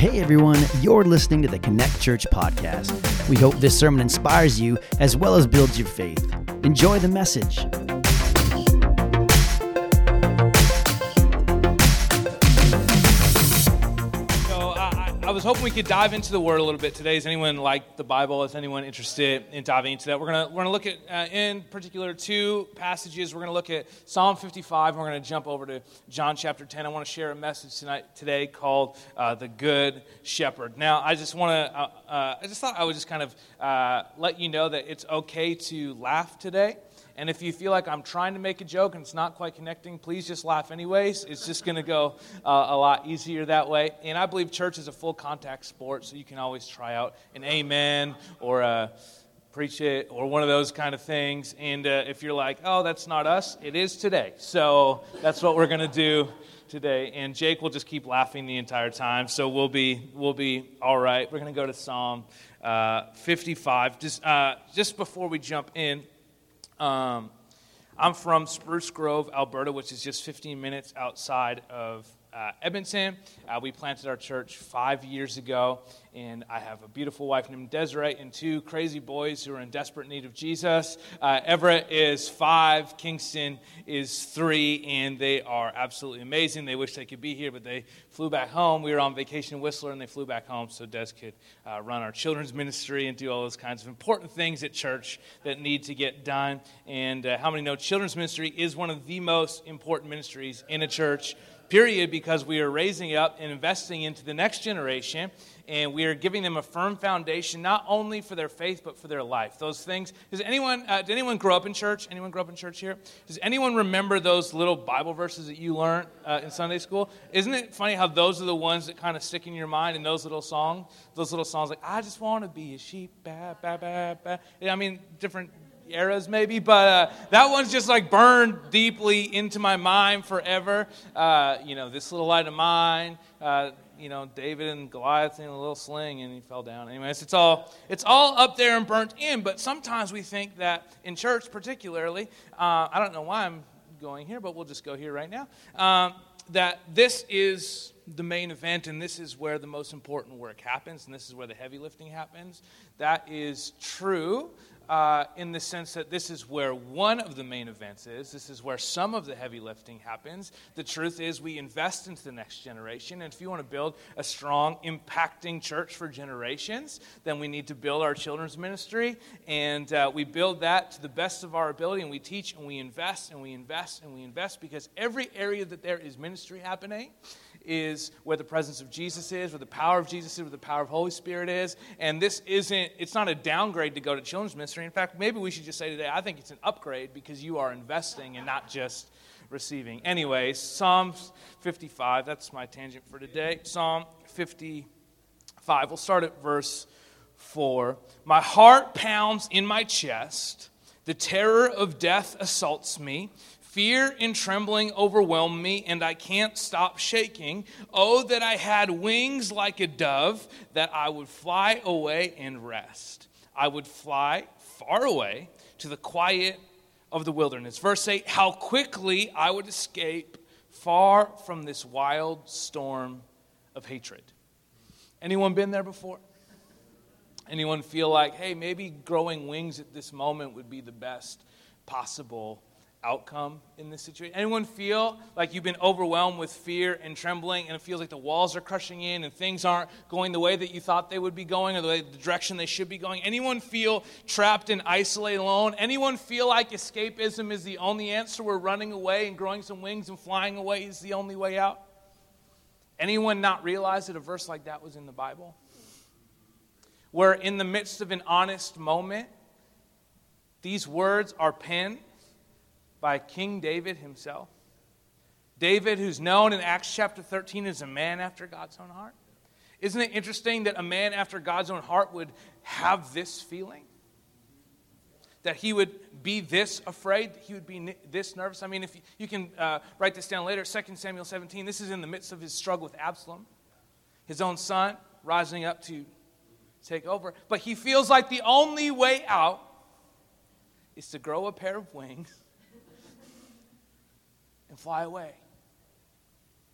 Hey everyone, you're listening to the Connect Church podcast. We hope this sermon inspires you as well as builds your faith. Enjoy the message. Was hoping we could dive into the Word a little bit today. Is anyone like the Bible? Is anyone interested in diving into that? We're gonna we're gonna look at uh, in particular two passages. We're gonna look at Psalm 55. And we're gonna jump over to John chapter 10. I want to share a message tonight today called uh, the Good Shepherd. Now I just want to uh, uh, I just thought I would just kind of uh, let you know that it's okay to laugh today. And if you feel like I'm trying to make a joke and it's not quite connecting, please just laugh anyways. It's just going to go uh, a lot easier that way. And I believe church is a full contact sport, so you can always try out an amen or a preach it or one of those kind of things. And uh, if you're like, oh, that's not us, it is today. So that's what we're going to do today. And Jake will just keep laughing the entire time, so we'll be we'll be all right. We're going to go to Psalm uh, 55. Just uh, just before we jump in. Um, I'm from Spruce Grove, Alberta, which is just 15 minutes outside of uh, Edmonton. Uh, we planted our church five years ago, and I have a beautiful wife named Desiree and two crazy boys who are in desperate need of Jesus. Uh, Everett is five, Kingston is three, and they are absolutely amazing. They wish they could be here, but they flew back home. We were on vacation in Whistler, and they flew back home so Des could uh, run our children's ministry and do all those kinds of important things at church that need to get done. And uh, how many know children's ministry is one of the most important ministries in a church? Period, because we are raising up and investing into the next generation, and we are giving them a firm foundation, not only for their faith, but for their life. Those things. Does anyone, uh, did anyone grow up in church? Anyone grow up in church here? Does anyone remember those little Bible verses that you learned uh, in Sunday school? Isn't it funny how those are the ones that kind of stick in your mind in those little songs? Those little songs like, I just want to be a sheep. I mean, different eras maybe, but uh, that one's just like burned deeply into my mind forever. Uh, you know, this little light of mine. Uh, you know, David and Goliath in a little sling, and he fell down. Anyways, it's all it's all up there and burnt in. But sometimes we think that in church, particularly, uh, I don't know why I'm going here, but we'll just go here right now. Um, that this is the main event, and this is where the most important work happens, and this is where the heavy lifting happens. That is true uh, in the sense that this is where one of the main events is. This is where some of the heavy lifting happens. The truth is, we invest into the next generation. And if you want to build a strong, impacting church for generations, then we need to build our children's ministry. And uh, we build that to the best of our ability. And we teach and we invest and we invest and we invest because every area that there is ministry happening, is where the presence of Jesus is, where the power of Jesus is, where the power of Holy Spirit is. And this isn't, it's not a downgrade to go to children's ministry. In fact, maybe we should just say today, I think it's an upgrade because you are investing and not just receiving. Anyways, Psalms 55, that's my tangent for today. Psalm 55, we'll start at verse 4. My heart pounds in my chest, the terror of death assaults me. Fear and trembling overwhelm me, and I can't stop shaking. Oh, that I had wings like a dove, that I would fly away and rest. I would fly far away to the quiet of the wilderness. Verse 8 How quickly I would escape far from this wild storm of hatred. Anyone been there before? Anyone feel like, hey, maybe growing wings at this moment would be the best possible outcome in this situation? Anyone feel like you've been overwhelmed with fear and trembling and it feels like the walls are crushing in and things aren't going the way that you thought they would be going or the, way, the direction they should be going? Anyone feel trapped and isolated alone? Anyone feel like escapism is the only answer? We're running away and growing some wings and flying away is the only way out? Anyone not realize that a verse like that was in the Bible? Where in the midst of an honest moment, these words are penned by King David himself. David, who's known in Acts chapter 13 as a man after God's own heart. Isn't it interesting that a man after God's own heart would have this feeling? That he would be this afraid, he would be this nervous. I mean, if you, you can uh, write this down later, 2 Samuel 17, this is in the midst of his struggle with Absalom, his own son rising up to take over. But he feels like the only way out is to grow a pair of wings and fly away.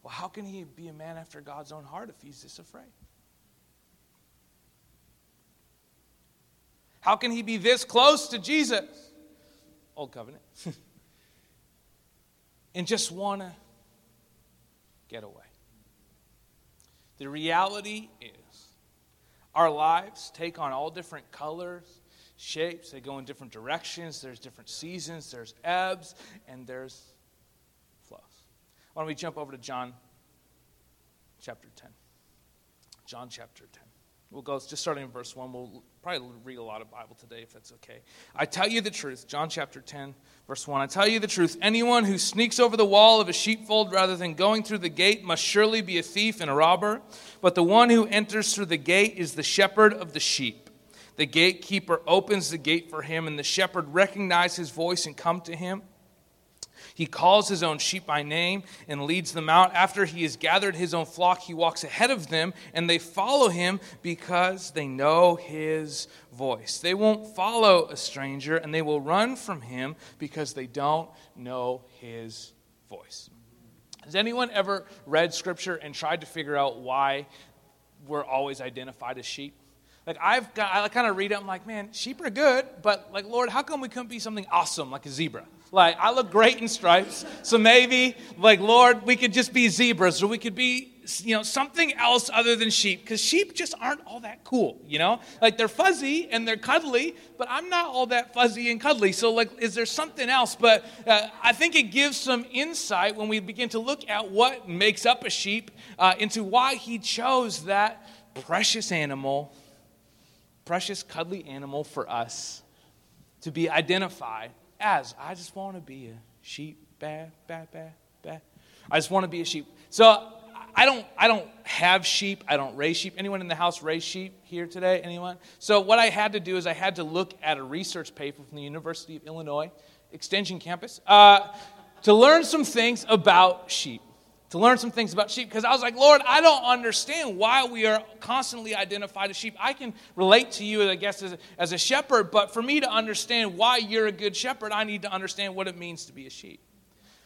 Well, how can he be a man after God's own heart if he's this afraid? How can he be this close to Jesus? Old covenant. and just want to get away. The reality is, our lives take on all different colors, shapes, they go in different directions, there's different seasons, there's ebbs, and there's why don't we jump over to John chapter 10? John chapter 10. We'll go just starting in verse 1. We'll probably read a lot of Bible today if that's okay. I tell you the truth, John chapter 10, verse 1. I tell you the truth. Anyone who sneaks over the wall of a sheepfold rather than going through the gate must surely be a thief and a robber. But the one who enters through the gate is the shepherd of the sheep. The gatekeeper opens the gate for him, and the shepherd recognizes his voice and come to him. He calls his own sheep by name and leads them out. After he has gathered his own flock, he walks ahead of them, and they follow him because they know his voice. They won't follow a stranger, and they will run from him because they don't know his voice. Has anyone ever read scripture and tried to figure out why we're always identified as sheep? Like I've got, I kind of read it. I'm like, man, sheep are good, but like, Lord, how come we couldn't be something awesome like a zebra? Like, I look great in stripes, so maybe, like, Lord, we could just be zebras or we could be, you know, something else other than sheep, because sheep just aren't all that cool, you know? Like, they're fuzzy and they're cuddly, but I'm not all that fuzzy and cuddly. So, like, is there something else? But uh, I think it gives some insight when we begin to look at what makes up a sheep uh, into why he chose that precious animal, precious, cuddly animal for us to be identified as I just want to be a sheep. Bad, bad, bad, bad. I just want to be a sheep. So I don't, I don't have sheep. I don't raise sheep. Anyone in the house raise sheep here today? Anyone? So what I had to do is I had to look at a research paper from the University of Illinois Extension Campus uh, to learn some things about sheep to learn some things about sheep because I was like, Lord, I don't understand why we are constantly identified as sheep. I can relate to you, I guess, as a, as a shepherd, but for me to understand why you're a good shepherd, I need to understand what it means to be a sheep.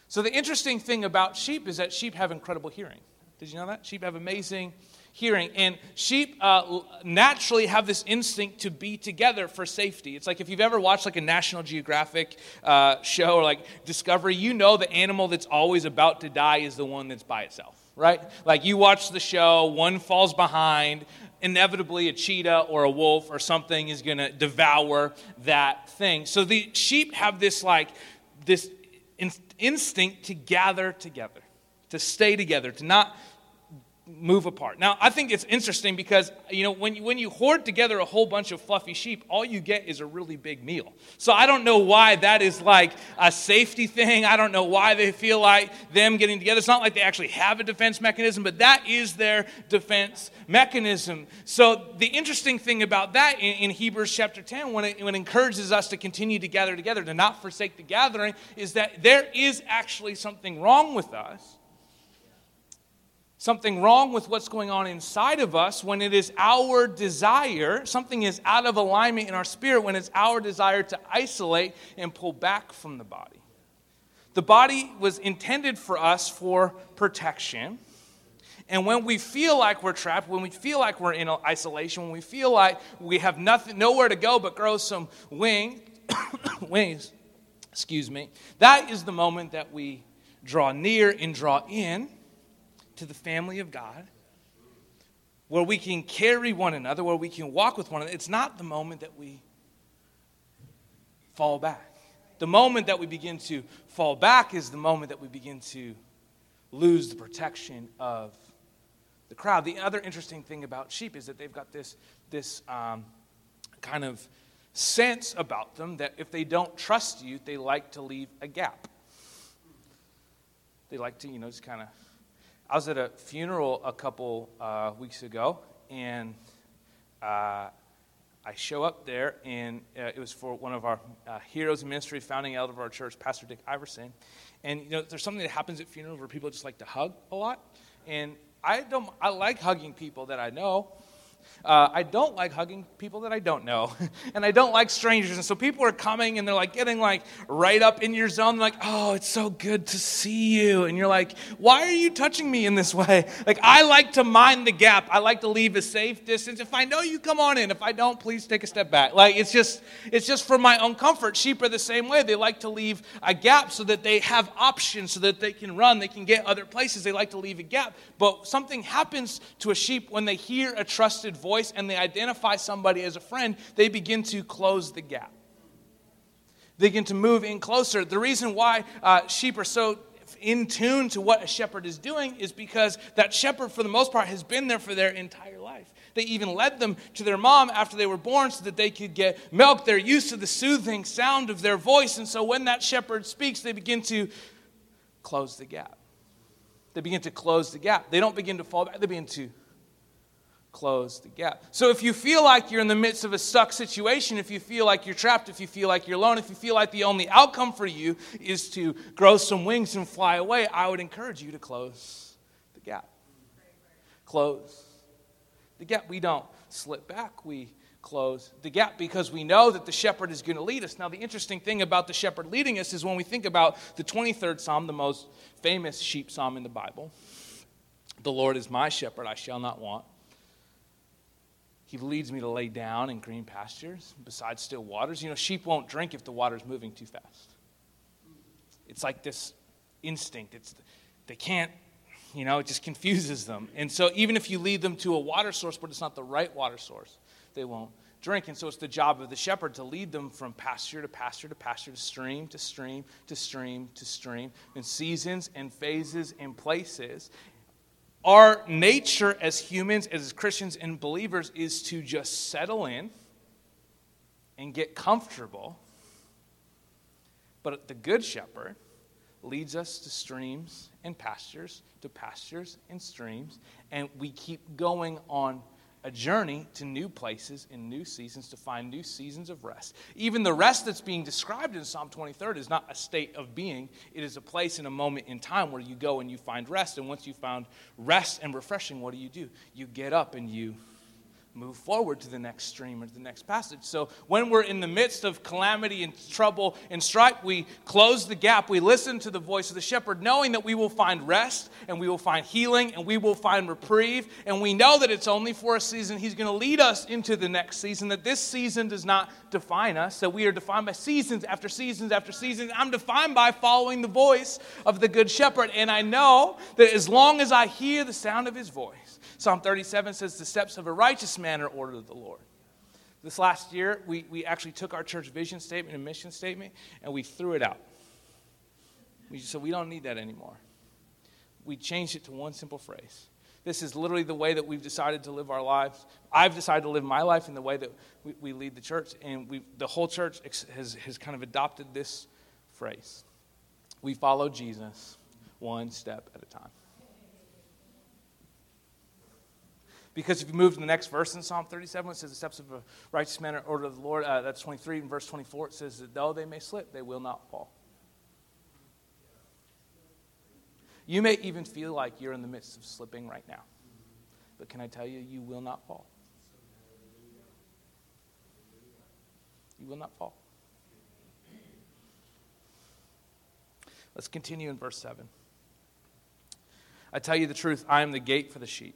So, the interesting thing about sheep is that sheep have incredible hearing. Did you know that? Sheep have amazing hearing. And sheep uh, naturally have this instinct to be together for safety. It's like if you've ever watched like a National Geographic uh, show or like Discovery, you know the animal that's always about to die is the one that's by itself, right? Like you watch the show, one falls behind, inevitably a cheetah or a wolf or something is going to devour that thing. So the sheep have this like this instinct to gather together, to stay together, to not move apart. Now, I think it's interesting because, you know, when you, when you hoard together a whole bunch of fluffy sheep, all you get is a really big meal. So I don't know why that is like a safety thing. I don't know why they feel like them getting together. It's not like they actually have a defense mechanism, but that is their defense mechanism. So the interesting thing about that in, in Hebrews chapter 10, when it, when it encourages us to continue to gather together, to not forsake the gathering, is that there is actually something wrong with us something wrong with what's going on inside of us when it is our desire, something is out of alignment in our spirit when it's our desire to isolate and pull back from the body. The body was intended for us for protection. And when we feel like we're trapped, when we feel like we're in isolation, when we feel like we have nothing, nowhere to go but grow some wing, wings, excuse me, that is the moment that we draw near and draw in to the family of God, where we can carry one another, where we can walk with one another. It's not the moment that we fall back. The moment that we begin to fall back is the moment that we begin to lose the protection of the crowd. The other interesting thing about sheep is that they've got this, this um, kind of sense about them that if they don't trust you, they like to leave a gap. They like to, you know, just kind of I was at a funeral a couple uh, weeks ago, and uh, I show up there, and uh, it was for one of our uh, heroes in ministry, founding elder of our church, Pastor Dick Iverson. And you know, there's something that happens at funerals where people just like to hug a lot, and I don't. I like hugging people that I know, Uh, I don't like hugging people that I don't know, and I don't like strangers. And so people are coming and they're like getting like right up in your zone. They're like, "Oh, it's so good to see you," and you're like, "Why are you touching me in this way?" Like I like to mind the gap. I like to leave a safe distance. If I know you, come on in. If I don't, please take a step back. Like it's just it's just for my own comfort. Sheep are the same way. They like to leave a gap so that they have options, so that they can run, they can get other places. They like to leave a gap. But something happens to a sheep when they hear a trusted voice voice and they identify somebody as a friend, they begin to close the gap. They begin to move in closer. The reason why uh, sheep are so in tune to what a shepherd is doing is because that shepherd, for the most part, has been there for their entire life. They even led them to their mom after they were born so that they could get milk. They're used to the soothing sound of their voice. And so when that shepherd speaks, they begin to close the gap. They begin to close the gap. They don't begin to fall back, they begin to close the gap. So if you feel like you're in the midst of a stuck situation, if you feel like you're trapped, if you feel like you're alone, if you feel like the only outcome for you is to grow some wings and fly away, I would encourage you to close the gap. Close the gap. We don't slip back, we close the gap because we know that the shepherd is going to lead us. Now, the interesting thing about the shepherd leading us is when we think about the 23rd Psalm, the most famous sheep psalm in the Bible. The Lord is my shepherd, I shall not want. He leads me to lay down in green pastures beside still waters. You know, sheep won't drink if the water's moving too fast. It's like this instinct. It's they can't, you know, it just confuses them. And so even if you lead them to a water source, but it's not the right water source, they won't drink. And so it's the job of the shepherd to lead them from pasture to pasture to pasture, to stream to stream to stream to stream, in seasons and phases and places. Our nature as humans, as Christians and believers, is to just settle in and get comfortable. But the Good Shepherd leads us to streams and pastures, to pastures and streams, and we keep going on a journey to new places in new seasons to find new seasons of rest. Even the rest that's being described in Psalm 23 is not a state of being, it is a place in a moment in time where you go and you find rest. And once you found rest and refreshing, what do you do? You get up and you move forward to the next stream or the next passage. So when we're in the midst of calamity and trouble and strife, we close the gap. We listen to the voice of the shepherd, knowing that we will find rest and we will find healing and we will find reprieve. And we know that it's only for a season. He's going to lead us into the next season, that this season does not define us, that we are defined by seasons after seasons after seasons. I'm defined by following the voice of the good shepherd. And I know that as long as I hear the sound of his voice, Psalm 37 says, The steps of a righteous man are ordered of the Lord. This last year, we, we actually took our church vision statement and mission statement and we threw it out. We said, We don't need that anymore. We changed it to one simple phrase. This is literally the way that we've decided to live our lives. I've decided to live my life in the way that we, we lead the church, and we, the whole church has, has kind of adopted this phrase. We follow Jesus one step at a time. Because if you move to the next verse in Psalm 37, it says, The steps of a righteous man are ordered of the Lord. Uh, that's 23. In verse 24, it says that though they may slip, they will not fall. You may even feel like you're in the midst of slipping right now. But can I tell you, you will not fall. You will not fall. Let's continue in verse 7. I tell you the truth, I am the gate for the sheep.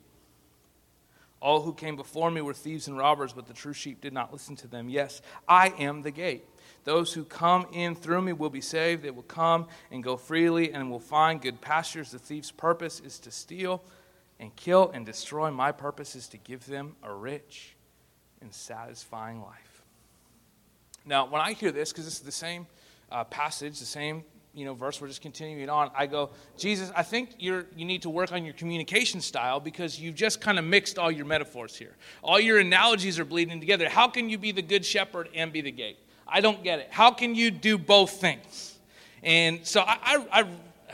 All who came before me were thieves and robbers, but the true sheep did not listen to them. Yes, I am the gate. Those who come in through me will be saved. They will come and go freely and will find good pastures. The thief's purpose is to steal and kill and destroy. My purpose is to give them a rich and satisfying life. Now, when I hear this, because this is the same uh, passage, the same you know verse we're just continuing on i go jesus i think you're you need to work on your communication style because you've just kind of mixed all your metaphors here. All your analogies are bleeding together. How can you be the good shepherd and be the gate? I don't get it. How can you do both things? And so i, I, I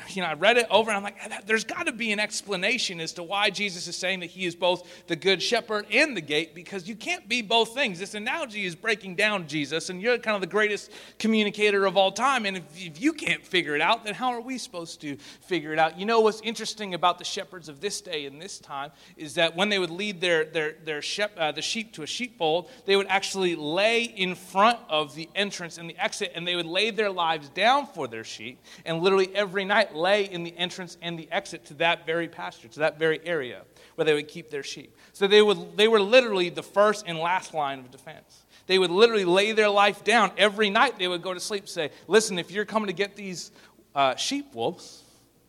you know, I read it over and I'm like, there's got to be an explanation as to why Jesus is saying that he is both the good shepherd and the gate because you can't be both things. This analogy is breaking down Jesus, and you're kind of the greatest communicator of all time. And if, if you can't figure it out, then how are we supposed to figure it out? You know what's interesting about the shepherds of this day and this time is that when they would lead their, their, their shep, uh, the sheep to a sheepfold, they would actually lay in front of the entrance and the exit, and they would lay their lives down for their sheep, and literally every night lay in the entrance and the exit to that very pasture, to that very area where they would keep their sheep. So they, would, they were literally the first and last line of defense. They would literally lay their life down. Every night they would go to sleep say, Listen, if you're coming to get these uh, sheep wolves,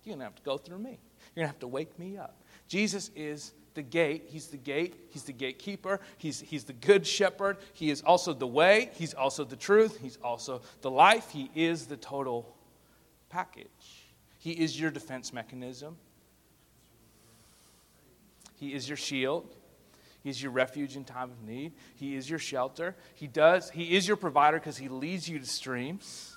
you're going to have to go through me. You're going to have to wake me up. Jesus is the gate. He's the gate. He's the gatekeeper. He's, he's the good shepherd. He is also the way. He's also the truth. He's also the life. He is the total package. He is your defense mechanism. He is your shield. He's your refuge in time of need. He is your shelter. He does. He is your provider because he leads you to streams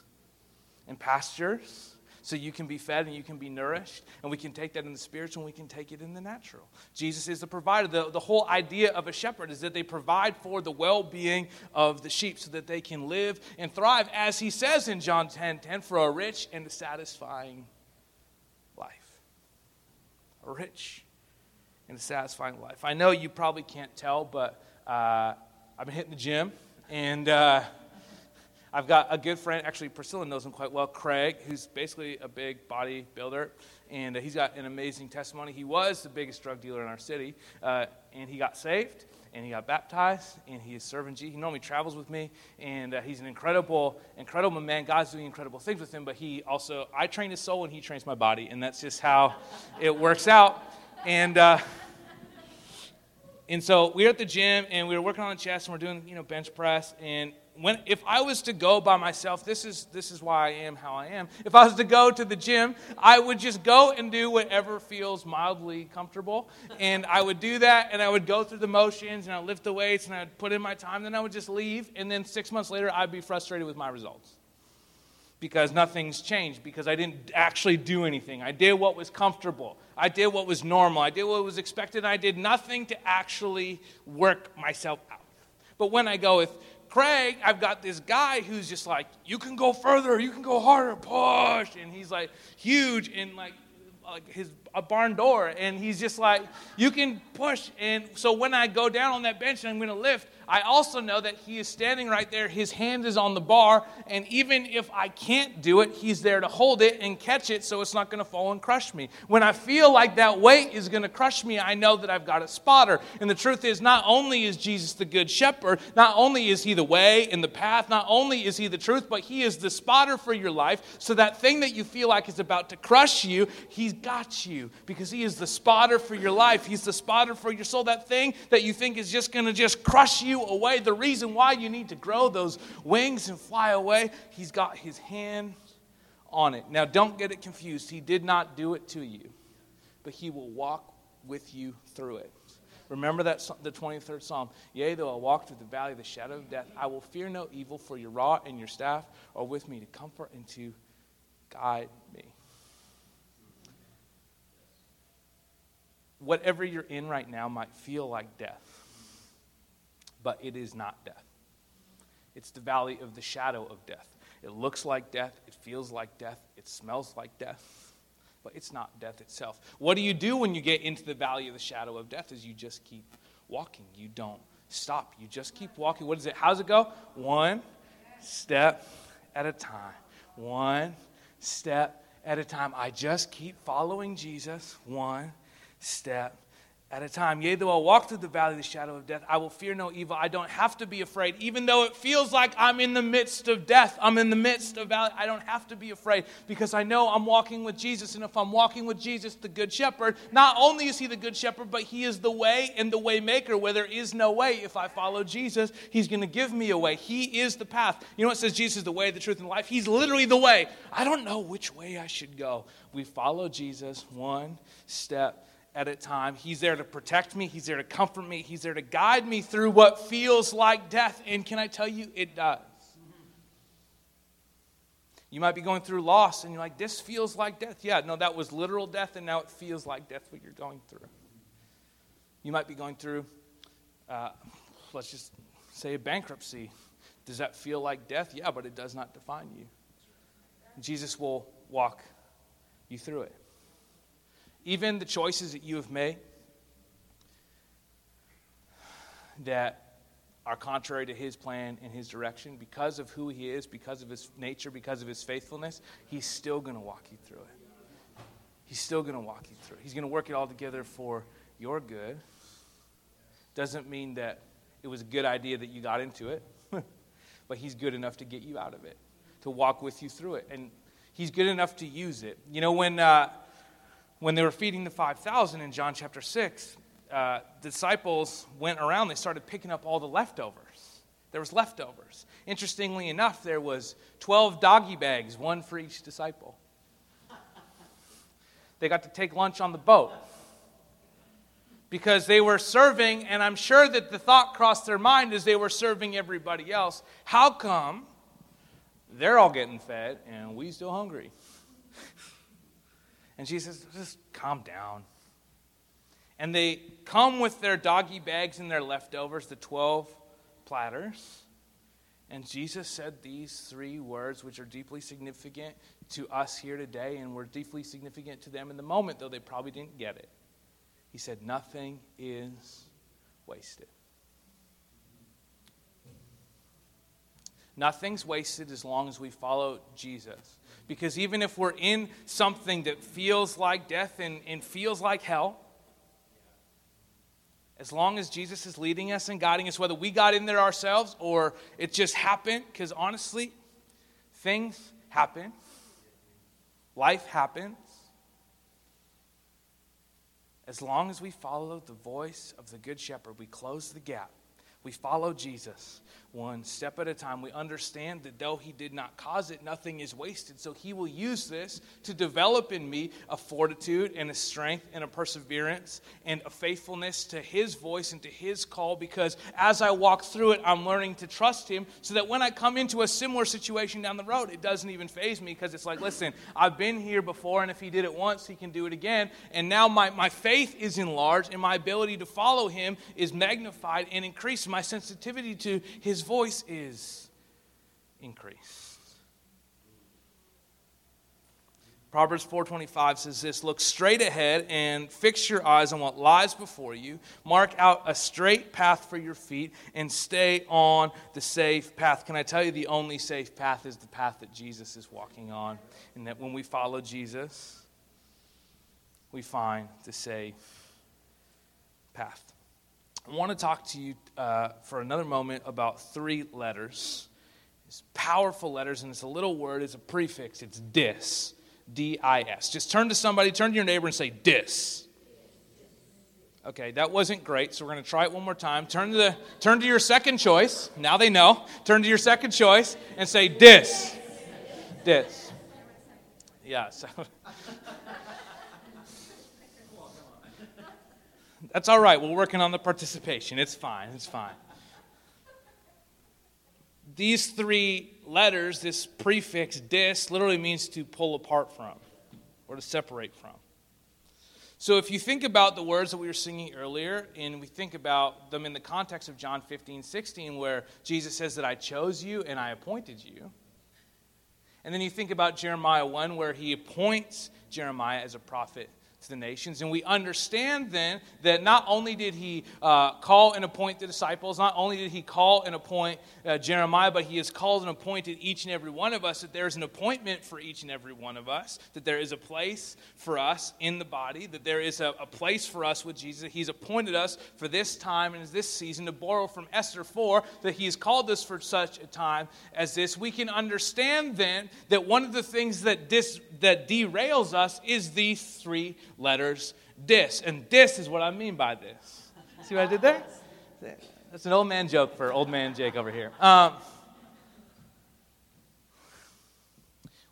and pastures so you can be fed and you can be nourished. And we can take that in the spiritual and we can take it in the natural. Jesus is the provider. The, the whole idea of a shepherd is that they provide for the well being of the sheep so that they can live and thrive, as he says in John 10 10, for a rich and a satisfying rich and a satisfying life. I know you probably can't tell, but uh, I've been hitting the gym and. Uh, I've got a good friend, actually, Priscilla knows him quite well, Craig, who's basically a big bodybuilder, and he's got an amazing testimony. He was the biggest drug dealer in our city, uh, and he got saved, and he got baptized, and he is serving Jesus. He normally travels with me, and uh, he's an incredible, incredible man. God's doing incredible things with him, but he also, I train his soul, and he trains my body, and that's just how it works out. And, uh, and so we are at the gym and we were working on the chest and we're doing you know bench press and when, if I was to go by myself, this is, this is why I am how I am. If I was to go to the gym, I would just go and do whatever feels mildly comfortable. And I would do that, and I would go through the motions, and I'd lift the weights, and I'd put in my time. Then I would just leave, and then six months later, I'd be frustrated with my results. Because nothing's changed, because I didn't actually do anything. I did what was comfortable. I did what was normal. I did what was expected. And I did nothing to actually work myself out. But when I go with Craig, I've got this guy who's just like, you can go further, you can go harder, push. And he's like huge and like, like his a barn door. And he's just like, you can push. And so when I go down on that bench and I'm to lift, I also know that he is standing right there. His hand is on the bar. And even if I can't do it, he's there to hold it and catch it so it's not going to fall and crush me. When I feel like that weight is going to crush me, I know that I've got a spotter. And the truth is, not only is Jesus the good shepherd, not only is he the way and the path, not only is he the truth, but he is the spotter for your life. So that thing that you feel like is about to crush you, he's got you because he is the spotter for your life. He's the spotter for your soul. That thing that you think is just going to just crush you you away. The reason why you need to grow those wings and fly away, He's got His hand on it. Now, don't get it confused. He did not do it to you, but He will walk with you through it. Remember that the 23rd Psalm. Yea, though I walk through the valley of the shadow of death, I will fear no evil, for your rod and your staff are with me to comfort and to guide me. Whatever you're in right now might feel like death but it is not death. It's the valley of the shadow of death. It looks like death, it feels like death, it smells like death, but it's not death itself. What do you do when you get into the valley of the shadow of death? Is you just keep walking. You don't stop. You just keep walking. What is it? How's it go? One step at a time. One step at a time. I just keep following Jesus one step at a time. Yea, though I walk through the valley of the shadow of death, I will fear no evil. I don't have to be afraid, even though it feels like I'm in the midst of death. I'm in the midst of valley. I don't have to be afraid because I know I'm walking with Jesus. And if I'm walking with Jesus, the good shepherd, not only is he the good shepherd, but he is the way and the way maker. Where there is no way, if I follow Jesus, he's going to give me a way. He is the path. You know what says Jesus is the way, the truth, and the life? He's literally the way. I don't know which way I should go. We follow Jesus one step at a time. He's there to protect me, He's there to comfort me, He's there to guide me through what feels like death. And can I tell you, it does. You might be going through loss and you're like, this feels like death. Yeah, no, that was literal death, and now it feels like death what you're going through. You might be going through, uh, let's just say, a bankruptcy. Does that feel like death? Yeah, but it does not define you. Jesus will walk you through it. Even the choices that you have made that are contrary to his plan and his direction, because of who he is, because of his nature, because of his faithfulness, he's still going to walk you through it. He's still going to walk you through it. He's going to work it all together for your good. Doesn't mean that it was a good idea that you got into it, but he's good enough to get you out of it, to walk with you through it. And he's good enough to use it. You know, when, uh, when they were feeding the 5,000 in John chapter 6, uh, disciples went around, they started picking up all the leftovers. There was leftovers. Interestingly enough, there was 12 doggy bags, one for each disciple. They got to take lunch on the boat because they were serving, and I'm sure that the thought crossed their mind as they were serving everybody else how come they're all getting fed and we still hungry? and Jesus says, just calm down. And they come with their doggy bags and their leftovers, the 12 platters. And Jesus said these three words, which are deeply significant to us here today, and were deeply significant to them in the moment, though they probably didn't get it. He said, Nothing is wasted. Nothing's wasted as long as we follow Jesus. Because even if we're in something that feels like death and, and feels like hell, as long as Jesus is leading us and guiding us, whether we got in there ourselves or it just happened, because honestly, things happen, life happens. As long as we follow the voice of the Good Shepherd, we close the gap. We follow Jesus one step at a time. We understand that though He did not cause it, nothing is wasted. So He will use this to develop in me a fortitude and a strength and a perseverance and a faithfulness to His voice and to His call because as I walk through it, I'm learning to trust Him so that when I come into a similar situation down the road, it doesn't even phase me because it's like, listen, I've been here before, and if He did it once, He can do it again. And now my, my faith is enlarged and my ability to follow Him is magnified and increased. My sensitivity to His voice is increased. Proverbs 4:25 says this, look straight ahead and fix your eyes on what lies before you. Mark out a straight path for your feet and stay on the safe path. Can I tell you the only safe path is the path that Jesus is walking on and that when we follow Jesus, we find the safe path. I want to talk to you uh, for another moment about three letters. It's powerful letters, and it's a little word, it's a prefix. It's dis. D I S. Just turn to somebody, turn to your neighbor, and say dis. Okay, that wasn't great, so we're going to try it one more time. Turn to, the, turn to your second choice. Now they know. Turn to your second choice and say dis. Dis. Yeah, so. That's all right. We're working on the participation. It's fine. It's fine. These three letters, this prefix dis, literally means to pull apart from or to separate from. So if you think about the words that we were singing earlier, and we think about them in the context of John 15, 16, where Jesus says that I chose you and I appointed you. And then you think about Jeremiah 1, where he appoints Jeremiah as a prophet to the nations. And we understand then that not only did he uh, call and appoint the disciples, not only did he call and appoint uh, Jeremiah, but he has called and appointed each and every one of us, that there's an appointment for each and every one of us, that there is a place for us in the body, that there is a, a place for us with Jesus. He's appointed us for this time and this season to borrow from Esther 4 that he has called us for such a time as this. We can understand then that one of the things that, dis, that derails us is these three letters dis. And this is what I mean by this. See what I did there? That's an old man joke for old man Jake over here. Um,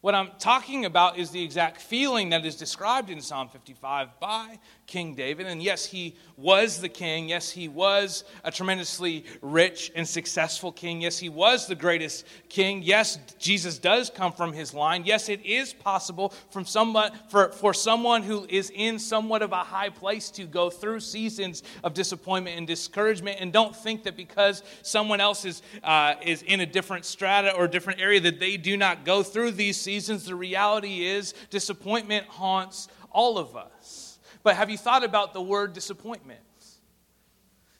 What I'm talking about is the exact feeling that is described in Psalm 55 by King David. And yes, he was the king. Yes, he was a tremendously rich and successful king. Yes, he was the greatest king. Yes, Jesus does come from his line. Yes, it is possible from for, for someone who is in somewhat of a high place to go through seasons of disappointment and discouragement. And don't think that because someone else is, uh, is in a different strata or different area that they do not go through these seasons seasons, the reality is disappointment haunts all of us. But have you thought about the word disappointment?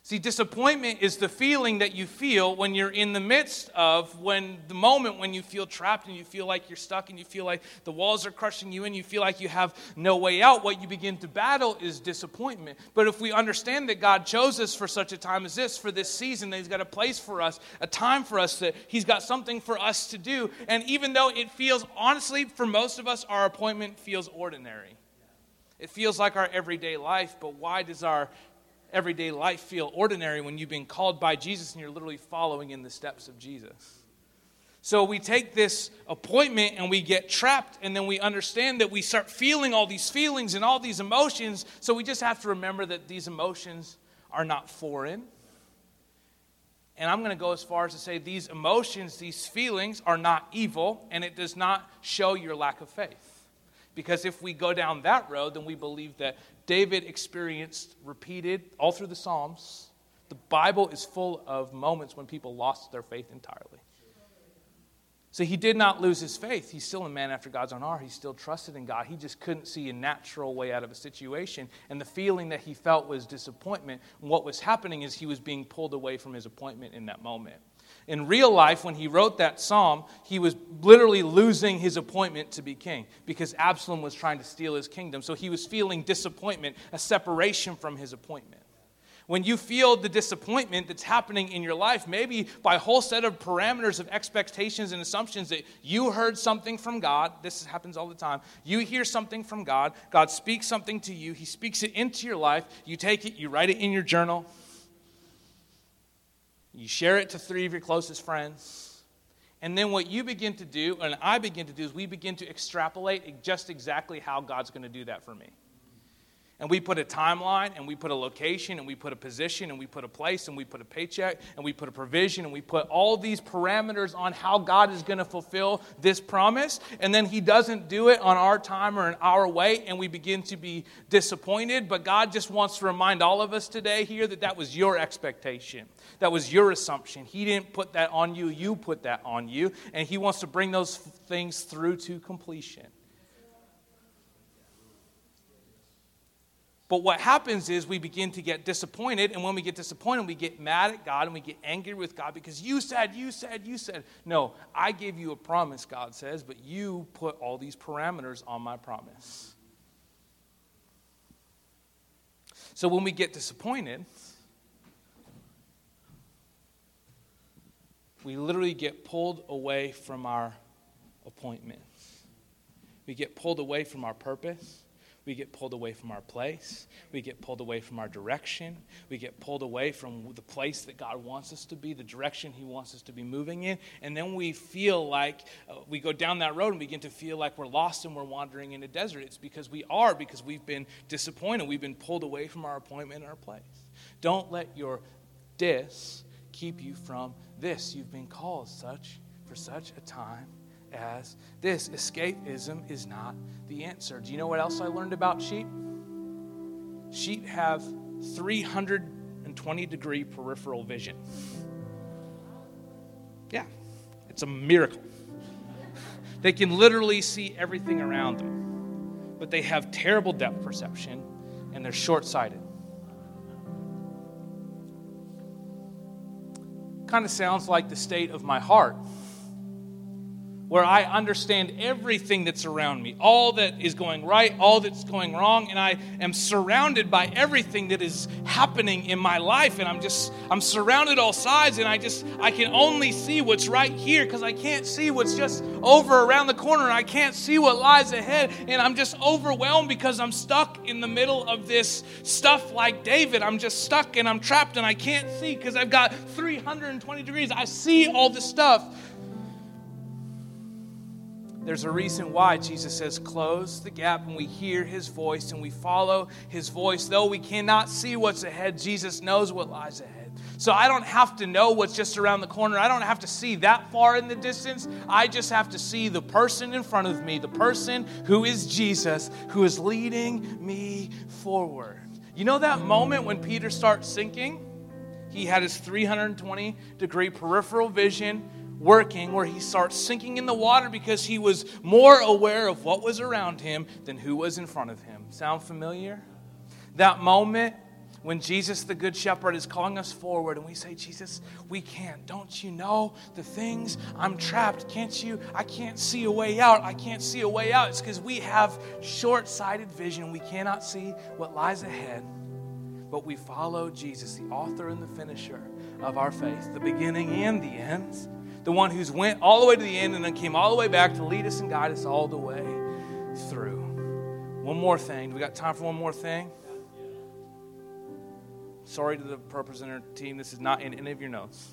See, disappointment is the feeling that you feel when you're in the midst of when the moment when you feel trapped and you feel like you're stuck and you feel like the walls are crushing you and you feel like you have no way out. What you begin to battle is disappointment. But if we understand that God chose us for such a time as this, for this season, that He's got a place for us, a time for us, that He's got something for us to do. And even though it feels, honestly, for most of us, our appointment feels ordinary. It feels like our everyday life, but why does our everyday life feel ordinary when you've been called by Jesus and you're literally following in the steps of Jesus. So we take this appointment and we get trapped, and then we understand that we start feeling all these feelings and all these emotions. So we just have to remember that these emotions are not foreign. And I'm going to go as far as to say these emotions, these feelings are not evil, and it does not show your lack of faith. Because if we go down that road, then we believe that David experienced repeated all through the Psalms. The Bible is full of moments when people lost their faith entirely. So he did not lose his faith. He's still a man after God's own heart. He still trusted in God. He just couldn't see a natural way out of a situation. And the feeling that he felt was disappointment. And what was happening is he was being pulled away from his appointment in that moment. In real life, when he wrote that psalm, he was literally losing his appointment to be king because Absalom was trying to steal his kingdom. So he was feeling disappointment, a separation from his appointment. When you feel the disappointment that's happening in your life, maybe by a whole set of parameters of expectations and assumptions that you heard something from God, this happens all the time. You hear something from God, God speaks something to you, He speaks it into your life, you take it, you write it in your journal, you share it to three of your closest friends. And then what you begin to do, and I begin to do, is we begin to extrapolate just exactly how God's going to do that for me. And we put a timeline, and we put a location, and we put a position, and we put a place, and we put a paycheck, and we put a provision, and we put all these parameters on how God is going to fulfill this promise. And then He doesn't do it on our time or in our way, and we begin to be disappointed. But God just wants to remind all of us today here that that was your expectation, that was your assumption. He didn't put that on you, you put that on you. And He wants to bring those things through to completion. But what happens is we begin to get disappointed, and when we get disappointed, we get mad at God and we get angry with God because you said, you said, you said. No, I gave you a promise, God says, but you put all these parameters on my promise. So when we get disappointed, we literally get pulled away from our appointments. We get pulled away from our purpose. We get pulled away from our place. We get pulled away from our direction. We get pulled away from the place that God wants us to be, the direction He wants us to be moving in. And then we feel like uh, we go down that road and begin to feel like we're lost and we're wandering in a desert. It's because we are, because we've been disappointed. We've been pulled away from our appointment and our place. Don't let your dis keep you from this. You've been called such for such a time as this. Escapism is not the answer. Do you know what else I learned about sheep? Sheep have 320 degree peripheral vision. Yeah, it's a miracle. They can literally see everything around them, but they have terrible depth perception and they're short sighted. Kind of sounds like the state of my heart where I understand everything that's around me, all that is going right, all that's going wrong, and I am surrounded by everything that is happening in my life. And I'm just, I'm surrounded all sides, and I just, I can only see what's right here because I can't see what's just over around the corner. I can't see what lies ahead, and I'm just overwhelmed because I'm stuck in the middle of this stuff like David. I'm just stuck and I'm trapped, and I can't see because I've got 320 degrees. I see all this stuff There's a reason why Jesus says, Close the gap, and we hear his voice and we follow his voice. Though we cannot see what's ahead, Jesus knows what lies ahead. So I don't have to know what's just around the corner. I don't have to see that far in the distance. I just have to see the person in front of me, the person who is Jesus, who is leading me forward. You know that moment when Peter starts sinking? He had his 320 degree peripheral vision working where he starts sinking in the water because he was more aware of what was around him than who was in front of him. Sound familiar? That moment when Jesus, the Good Shepherd, is calling us forward and we say, Jesus, we can't. Don't you know the things? I'm trapped. Can't you? I can't see a way out. I can't see a way out. It's because we have short sighted vision. We cannot see what lies ahead. But we follow Jesus, the author and the finisher of our faith, the beginning and the end the one who's went all the way to the end and then came all the way back to lead us and guide us all the way through. One more thing. Do we got time for one more thing? Sorry to the ProPresenter team, this is not in any of your notes.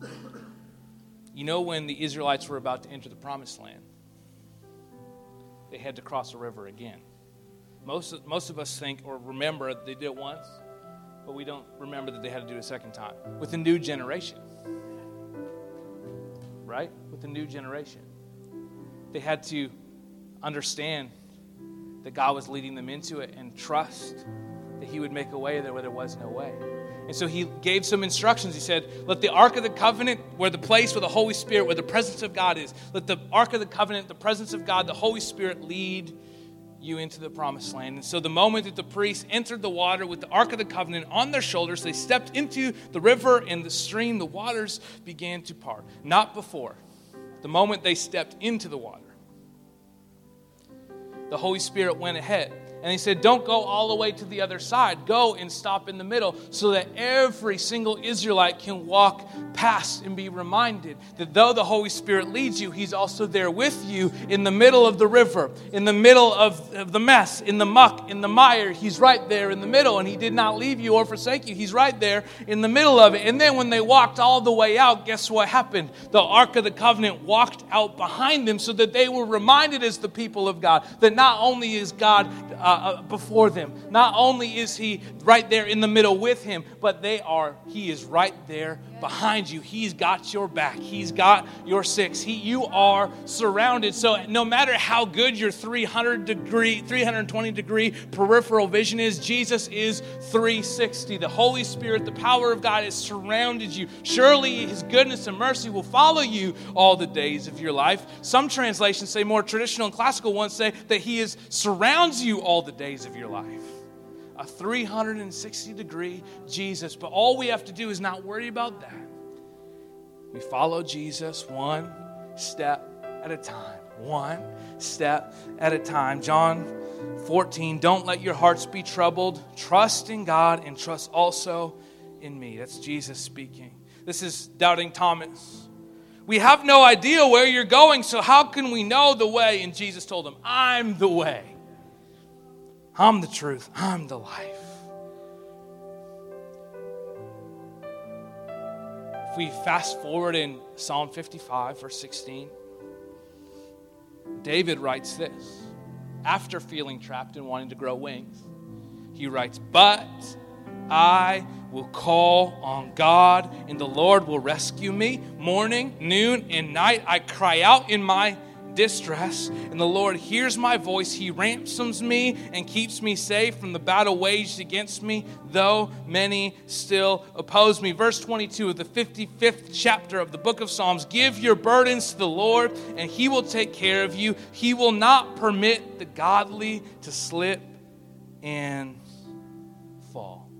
you know, when the Israelites were about to enter the promised land, they had to cross a river again. Most, most of us think or remember they did it once but we don't remember that they had to do it a second time with a new generation. Right? With a new generation. They had to understand that God was leading them into it and trust that He would make a way there where there was no way. And so He gave some instructions. He said, Let the Ark of the Covenant, where the place where the Holy Spirit, where the presence of God is, let the Ark of the Covenant, the presence of God, the Holy Spirit lead you into the promised land. And so, the moment that the priests entered the water with the Ark of the Covenant on their shoulders, they stepped into the river and the stream, the waters began to part. Not before. The moment they stepped into the water, the Holy Spirit went ahead and he said, Don't go all the way to the other side. Go and stop in the middle so that every single Israelite can walk past and be reminded that though the Holy Spirit leads you, he's also there with you in the middle of the river, in the middle of, of the mess, in the muck, in the mire. He's right there in the middle, and he did not leave you or forsake you. He's right there in the middle of it. And then when they walked all the way out, guess what happened? The Ark of the Covenant walked out behind them so that they were reminded as the people of God that not only is God. Uh, uh, uh, before them. Not only is he right there in the middle with him, but they are, he is right there behind you. He's got your back. He's got your six. He, you are surrounded. So no matter how good your 300 degree, 320 degree peripheral vision is, Jesus is 360. The Holy Spirit, the power of God has surrounded you. Surely his goodness and mercy will follow you all the days of your life. Some translations say more traditional and classical ones say that he is surrounds you all the days of your life a 360 degree Jesus. But all we have to do is not worry about that. We follow Jesus one step at a time. One step at a time. John 14, don't let your hearts be troubled. Trust in God and trust also in me. That's Jesus speaking. This is doubting Thomas. We have no idea where you're going, so how can we know the way? And Jesus told him, I'm the way. I'm the truth. I'm the life. If we fast forward in Psalm 55, verse 16, David writes this after feeling trapped and wanting to grow wings. He writes, But I will call on God, and the Lord will rescue me. Morning, noon, and night I cry out in my distress, and the Lord hears my voice. He ransoms me and keeps me safe from the battle waged against me, though many still oppose me. Verse 22 of the 55th chapter of the book of Psalms Give your burdens to the Lord, and he will take care of you. He will not permit the godly to slip and fall.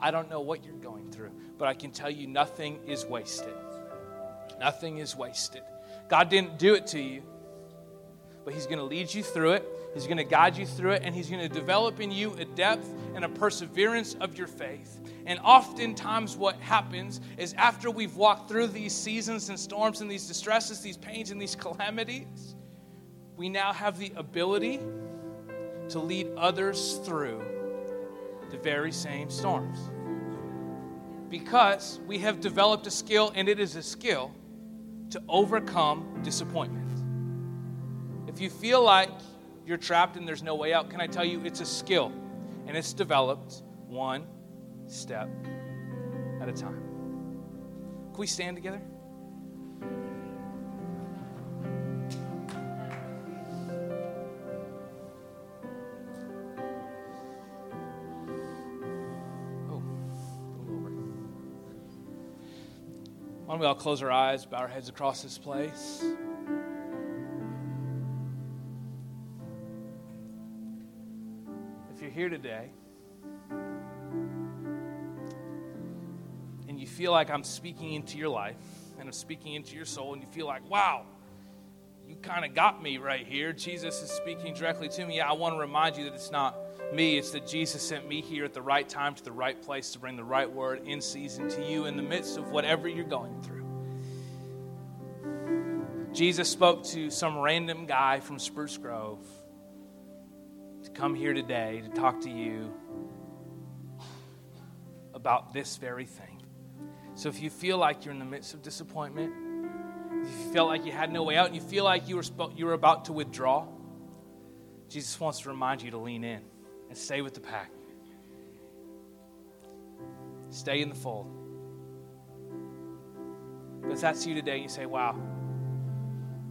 I don't know what you're going through, but I can tell you nothing is wasted. Nothing is wasted. God didn't do it to you but He's going to lead you through it. He's going to guide you through it, and He's going to develop in you a depth and a perseverance of your faith. And oftentimes, what happens is after we've walked through these seasons and storms and these distresses, these pains and these calamities, we now have the ability to lead others through the very same storms. Because we have developed a skill, and it is a skill to overcome disappointment. If you feel like you're trapped and there's no way out, can I tell you it's a skill and it's developed one step at a time. Can we stand together? Oh, Why don't we all close our eyes, bow our heads across this place? You're here today and you feel like I'm speaking into your life and I'm speaking into your soul, and you feel like, wow, you kind of got me right here. Jesus is speaking directly to me. I want to remind you that it's not me, it's that Jesus sent me here at the right time to the right place to bring the right word in season to you in the midst of whatever you're going through. Jesus spoke to some random guy from Spruce Grove to come here today to talk to you about this very thing. So if you feel like you're in the midst of disappointment, if you feel like you had no way out, and you feel like you were, you were about to withdraw, Jesus wants to remind you to lean in and stay with the pack. Stay in the fold. But if that's you today, you say, wow,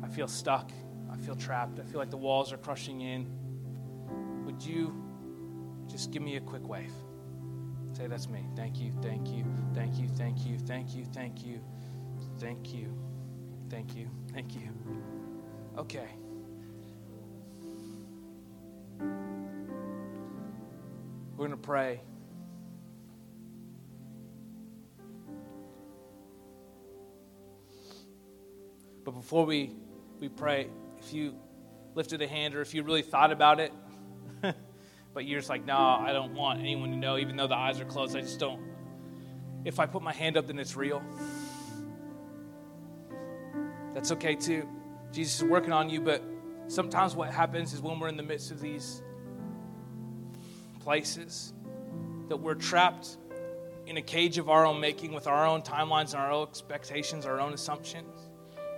I feel stuck. I feel trapped. I feel like the walls are crushing in. Would you just give me a quick wave? Say, that's me. Thank you, thank you, thank you, thank you, thank you, thank you, thank you, thank you, thank you. Okay. We're going to pray. But before we, we pray, if you lifted a hand or if you really thought about it, but you're just like, no, I don't want anyone to know, even though the eyes are closed, I just don't. If I put my hand up, then it's real. That's okay too. Jesus is working on you, but sometimes what happens is when we're in the midst of these places, that we're trapped in a cage of our own making with our own timelines and our own expectations, our own assumptions.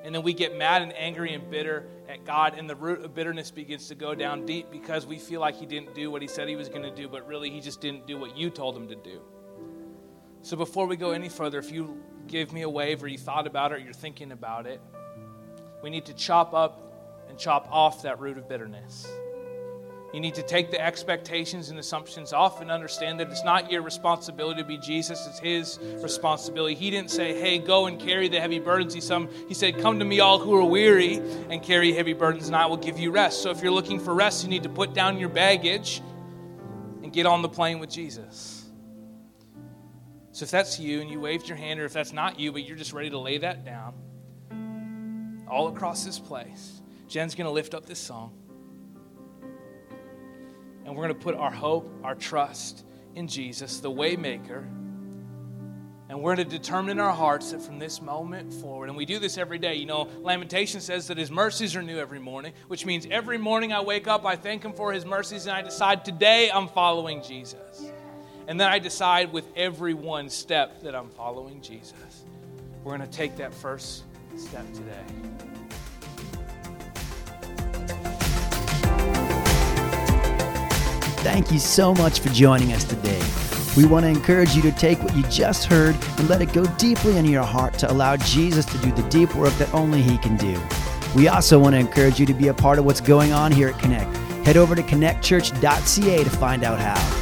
And then we get mad and angry and bitter at God, and the root of bitterness begins to go down deep because we feel like He didn't do what He said He was going to do, but really He just didn't do what you told Him to do. So before we go any further, if you give me a wave or you thought about it or you're thinking about it, we need to chop up and chop off that root of bitterness. You need to take the expectations and assumptions off and understand that it's not your responsibility to be Jesus, it's His responsibility. He didn't say, hey, go and carry the heavy burdens. He, said, come to me, all who are weary, and carry heavy burdens, and I will give you rest. So if you're looking for rest, you need to put down your baggage and get on the plane with Jesus. So if that's you and you waved your hand, or if that's not you, but you're just ready to lay that down, all across this place, Jen's going to lift up this song and we're going to put our hope, our trust in Jesus, the waymaker. And we're going to determine in our hearts that from this moment forward, and we do this every day. You know, Lamentation says that his mercies are new every morning, which means every morning I wake up, I thank him for his mercies, and I decide today I'm following Jesus. And then I decide with every one step that I'm following Jesus. We're going to take that first step today. Thank you so much for joining us today. We want to encourage you to take what you just heard and let it go deeply into your heart to allow Jesus to do the deep work that only He can do. We also want to encourage you to be a part of what's going on here at Connect. Head over to connectchurch.ca to find out how.